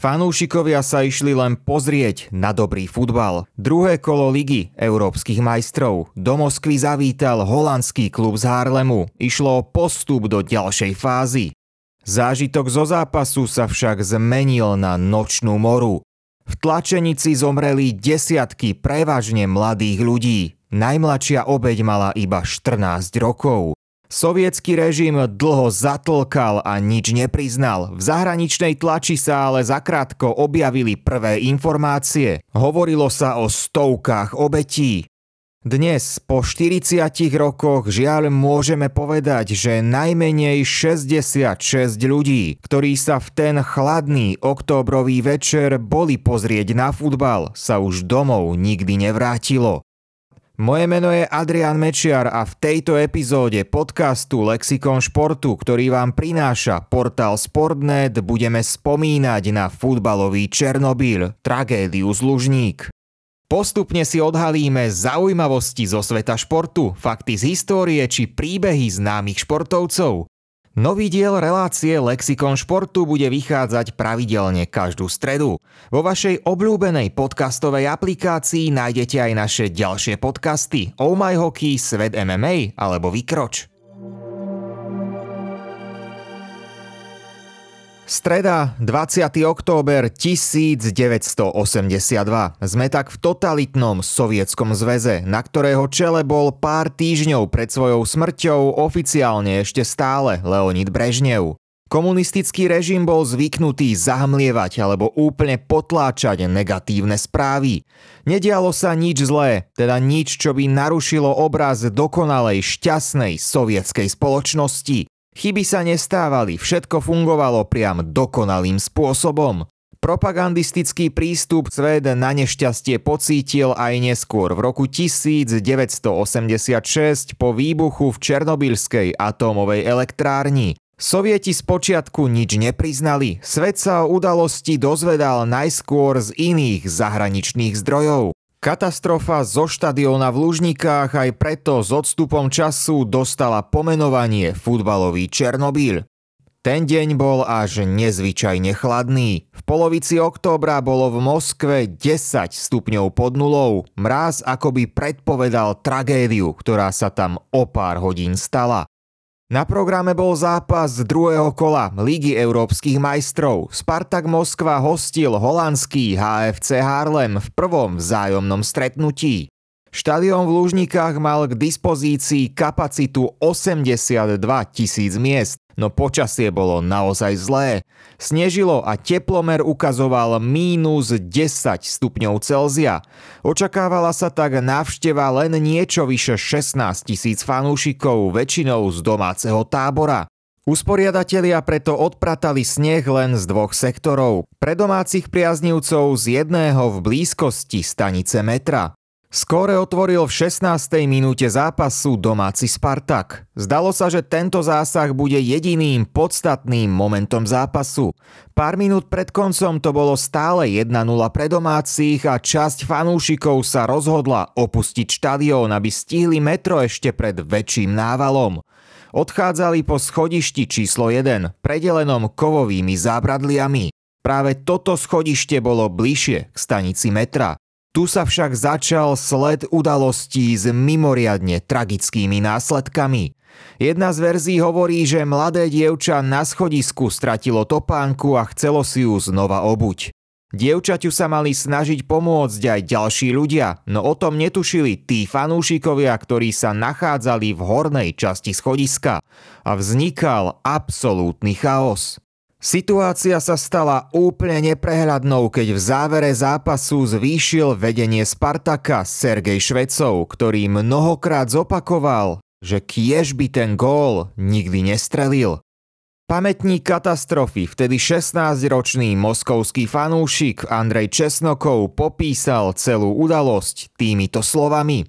Fanúšikovia sa išli len pozrieť na dobrý futbal. Druhé kolo ligy európskych majstrov. Do Moskvy zavítal holandský klub z Harlemu. Išlo o postup do ďalšej fázy. Zážitok zo zápasu sa však zmenil na nočnú moru. V tlačenici zomreli desiatky prevažne mladých ľudí. Najmladšia obeď mala iba 14 rokov. Sovietský režim dlho zatlkal a nič nepriznal. V zahraničnej tlači sa ale zakrátko objavili prvé informácie. Hovorilo sa o stovkách obetí. Dnes, po 40 rokoch, žiaľ môžeme povedať, že najmenej 66 ľudí, ktorí sa v ten chladný októbrový večer boli pozrieť na futbal, sa už domov nikdy nevrátilo. Moje meno je Adrian Mečiar a v tejto epizóde podcastu Lexikon športu, ktorý vám prináša portál Sportnet, budeme spomínať na futbalový Černobyl, tragédiu z Lužník. Postupne si odhalíme zaujímavosti zo sveta športu, fakty z histórie či príbehy známych športovcov. Nový diel relácie Lexikon športu bude vychádzať pravidelne každú stredu. Vo vašej obľúbenej podcastovej aplikácii nájdete aj naše ďalšie podcasty Oh My Hockey, Svet MMA alebo Vykroč. Streda, 20. október 1982. Sme tak v totalitnom sovietskom zväze, na ktorého čele bol pár týždňov pred svojou smrťou oficiálne ešte stále Leonid Brežnev. Komunistický režim bol zvyknutý zahmlievať alebo úplne potláčať negatívne správy. Nedialo sa nič zlé, teda nič, čo by narušilo obraz dokonalej, šťastnej sovietskej spoločnosti. Chyby sa nestávali, všetko fungovalo priam dokonalým spôsobom. Propagandistický prístup svet na nešťastie pocítil aj neskôr v roku 1986 po výbuchu v Černobylskej atómovej elektrárni. Sovieti spočiatku nič nepriznali, svet sa o udalosti dozvedal najskôr z iných zahraničných zdrojov. Katastrofa zo štadióna v Lužnikách aj preto s odstupom času dostala pomenovanie futbalový Černobyl. Ten deň bol až nezvyčajne chladný. V polovici októbra bolo v Moskve 10 stupňov pod nulou. Mráz akoby predpovedal tragédiu, ktorá sa tam o pár hodín stala. Na programe bol zápas druhého kola Ligy európskych majstrov. Spartak Moskva hostil holandský HFC Harlem v prvom vzájomnom stretnutí. Štadión v Lužnikách mal k dispozícii kapacitu 82 tisíc miest, no počasie bolo naozaj zlé. Snežilo a teplomer ukazoval mínus 10 stupňov Celzia. Očakávala sa tak návšteva len niečo vyše 16 tisíc fanúšikov, väčšinou z domáceho tábora. Usporiadatelia preto odpratali sneh len z dvoch sektorov. Pre domácich priaznivcov z jedného v blízkosti stanice metra. Skóre otvoril v 16. minúte zápasu domáci Spartak. Zdalo sa, že tento zásah bude jediným podstatným momentom zápasu. Pár minút pred koncom to bolo stále 1-0 pre domácich a časť fanúšikov sa rozhodla opustiť štadión, aby stihli metro ešte pred väčším návalom. Odchádzali po schodišti číslo 1, predelenom kovovými zábradliami. Práve toto schodište bolo bližšie k stanici metra. Tu sa však začal sled udalostí s mimoriadne tragickými následkami. Jedna z verzií hovorí, že mladé dievča na schodisku stratilo topánku a chcelo si ju znova obuť. Dievčaťu sa mali snažiť pomôcť aj ďalší ľudia, no o tom netušili tí fanúšikovia, ktorí sa nachádzali v hornej časti schodiska a vznikal absolútny chaos. Situácia sa stala úplne neprehľadnou, keď v závere zápasu zvýšil vedenie Spartaka Sergej Švecov, ktorý mnohokrát zopakoval, že kiež by ten gól nikdy nestrelil. Pamätník katastrofy, vtedy 16-ročný moskovský fanúšik Andrej Česnokov popísal celú udalosť týmito slovami.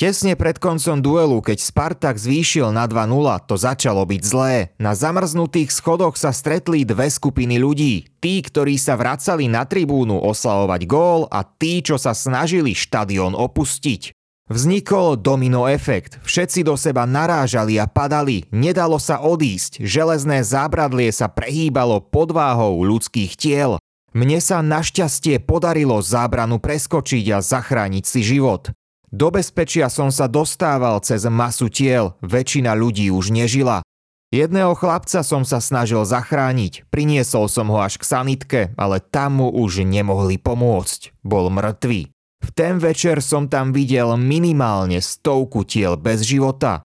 Tesne pred koncom duelu, keď Spartak zvýšil na 2-0, to začalo byť zlé. Na zamrznutých schodoch sa stretli dve skupiny ľudí. Tí, ktorí sa vracali na tribúnu oslavovať gól a tí, čo sa snažili štadión opustiť. Vznikol domino efekt. Všetci do seba narážali a padali. Nedalo sa odísť. Železné zábradlie sa prehýbalo pod váhou ľudských tiel. Mne sa našťastie podarilo zábranu preskočiť a zachrániť si život. Do bezpečia som sa dostával cez masu tiel, väčšina ľudí už nežila. Jedného chlapca som sa snažil zachrániť, priniesol som ho až k sanitke, ale tam mu už nemohli pomôcť. Bol mŕtvý. V ten večer som tam videl minimálne stovku tiel bez života.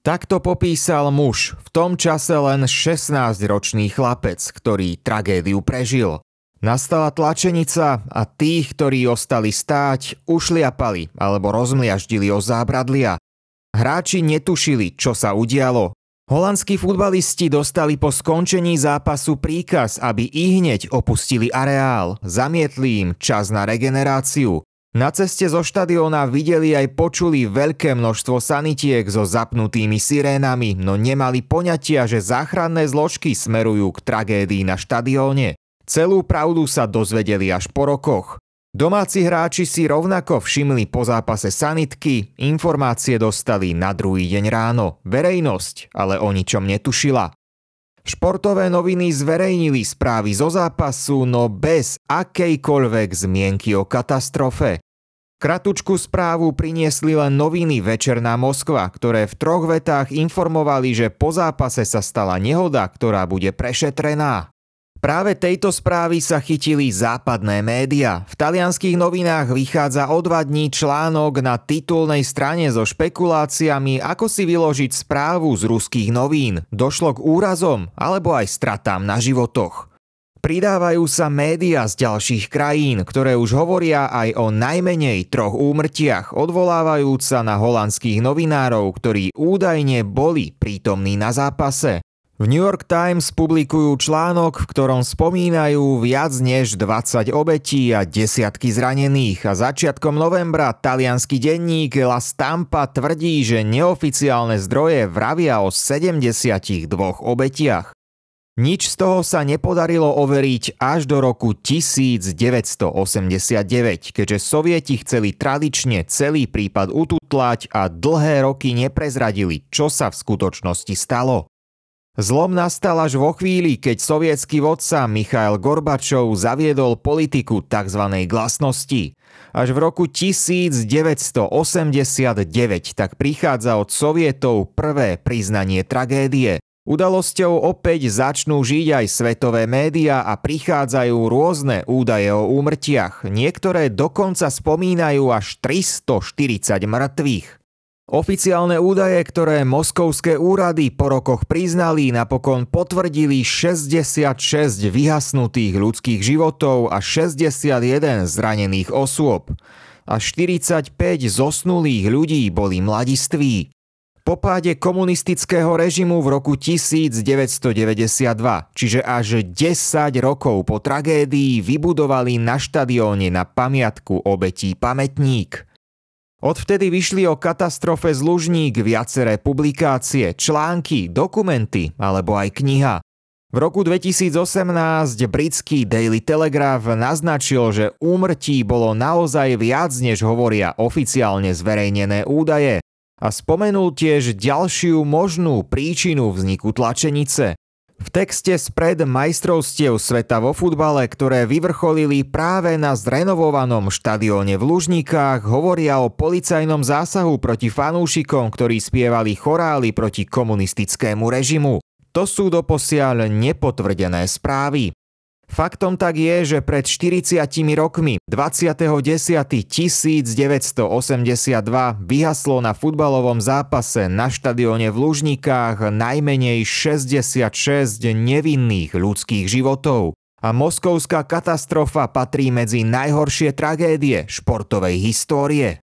Takto popísal muž, v tom čase len 16-ročný chlapec, ktorý tragédiu prežil. Nastala tlačenica a tých, ktorí ostali stáť, ušliapali alebo rozmliaždili o zábradlia. Hráči netušili, čo sa udialo, Holandskí futbalisti dostali po skončení zápasu príkaz, aby i hneď opustili areál. Zamietli im čas na regeneráciu. Na ceste zo štadióna videli aj počuli veľké množstvo sanitiek so zapnutými sirénami, no nemali poňatia, že záchranné zložky smerujú k tragédii na štadióne. Celú pravdu sa dozvedeli až po rokoch. Domáci hráči si rovnako všimli po zápase sanitky, informácie dostali na druhý deň ráno. Verejnosť ale o ničom netušila. Športové noviny zverejnili správy zo zápasu, no bez akejkoľvek zmienky o katastrofe. Kratučku správu priniesli len noviny Večerná Moskva, ktoré v troch vetách informovali, že po zápase sa stala nehoda, ktorá bude prešetrená. Práve tejto správy sa chytili západné média. V talianských novinách vychádza o dva dní článok na titulnej strane so špekuláciami, ako si vyložiť správu z ruských novín. Došlo k úrazom alebo aj stratám na životoch. Pridávajú sa médiá z ďalších krajín, ktoré už hovoria aj o najmenej troch úmrtiach, odvolávajúc sa na holandských novinárov, ktorí údajne boli prítomní na zápase. V New York Times publikujú článok, v ktorom spomínajú viac než 20 obetí a desiatky zranených a začiatkom novembra talianský denník La Stampa tvrdí, že neoficiálne zdroje vravia o 72 obetiach. Nič z toho sa nepodarilo overiť až do roku 1989, keďže sovieti chceli tradične celý prípad ututlať a dlhé roky neprezradili, čo sa v skutočnosti stalo. Zlom nastal až vo chvíli, keď sovietský vodca Michail Gorbačov zaviedol politiku tzv. glasnosti. Až v roku 1989 tak prichádza od sovietov prvé priznanie tragédie. Udalosťou opäť začnú žiť aj svetové médiá a prichádzajú rôzne údaje o úmrtiach. Niektoré dokonca spomínajú až 340 mŕtvych. Oficiálne údaje, ktoré moskovské úrady po rokoch priznali, napokon potvrdili 66 vyhasnutých ľudských životov a 61 zranených osôb. A 45 zosnulých ľudí boli mladiství. Po páde komunistického režimu v roku 1992, čiže až 10 rokov po tragédii, vybudovali na štadióne na pamiatku obetí pamätník – Odvtedy vyšli o katastrofe z Lužník viaceré publikácie, články, dokumenty alebo aj kniha. V roku 2018 britský Daily Telegraph naznačil, že úmrtí bolo naozaj viac, než hovoria oficiálne zverejnené údaje a spomenul tiež ďalšiu možnú príčinu vzniku tlačenice. V texte spred majstrovstiev sveta vo futbale, ktoré vyvrcholili práve na zrenovovanom štadióne v Lužnikách, hovoria o policajnom zásahu proti fanúšikom, ktorí spievali chorály proti komunistickému režimu. To sú doposiaľ nepotvrdené správy. Faktom tak je, že pred 40 rokmi 20.10.1982 vyhaslo na futbalovom zápase na štadióne v Lužnikách najmenej 66 nevinných ľudských životov. A moskovská katastrofa patrí medzi najhoršie tragédie športovej histórie.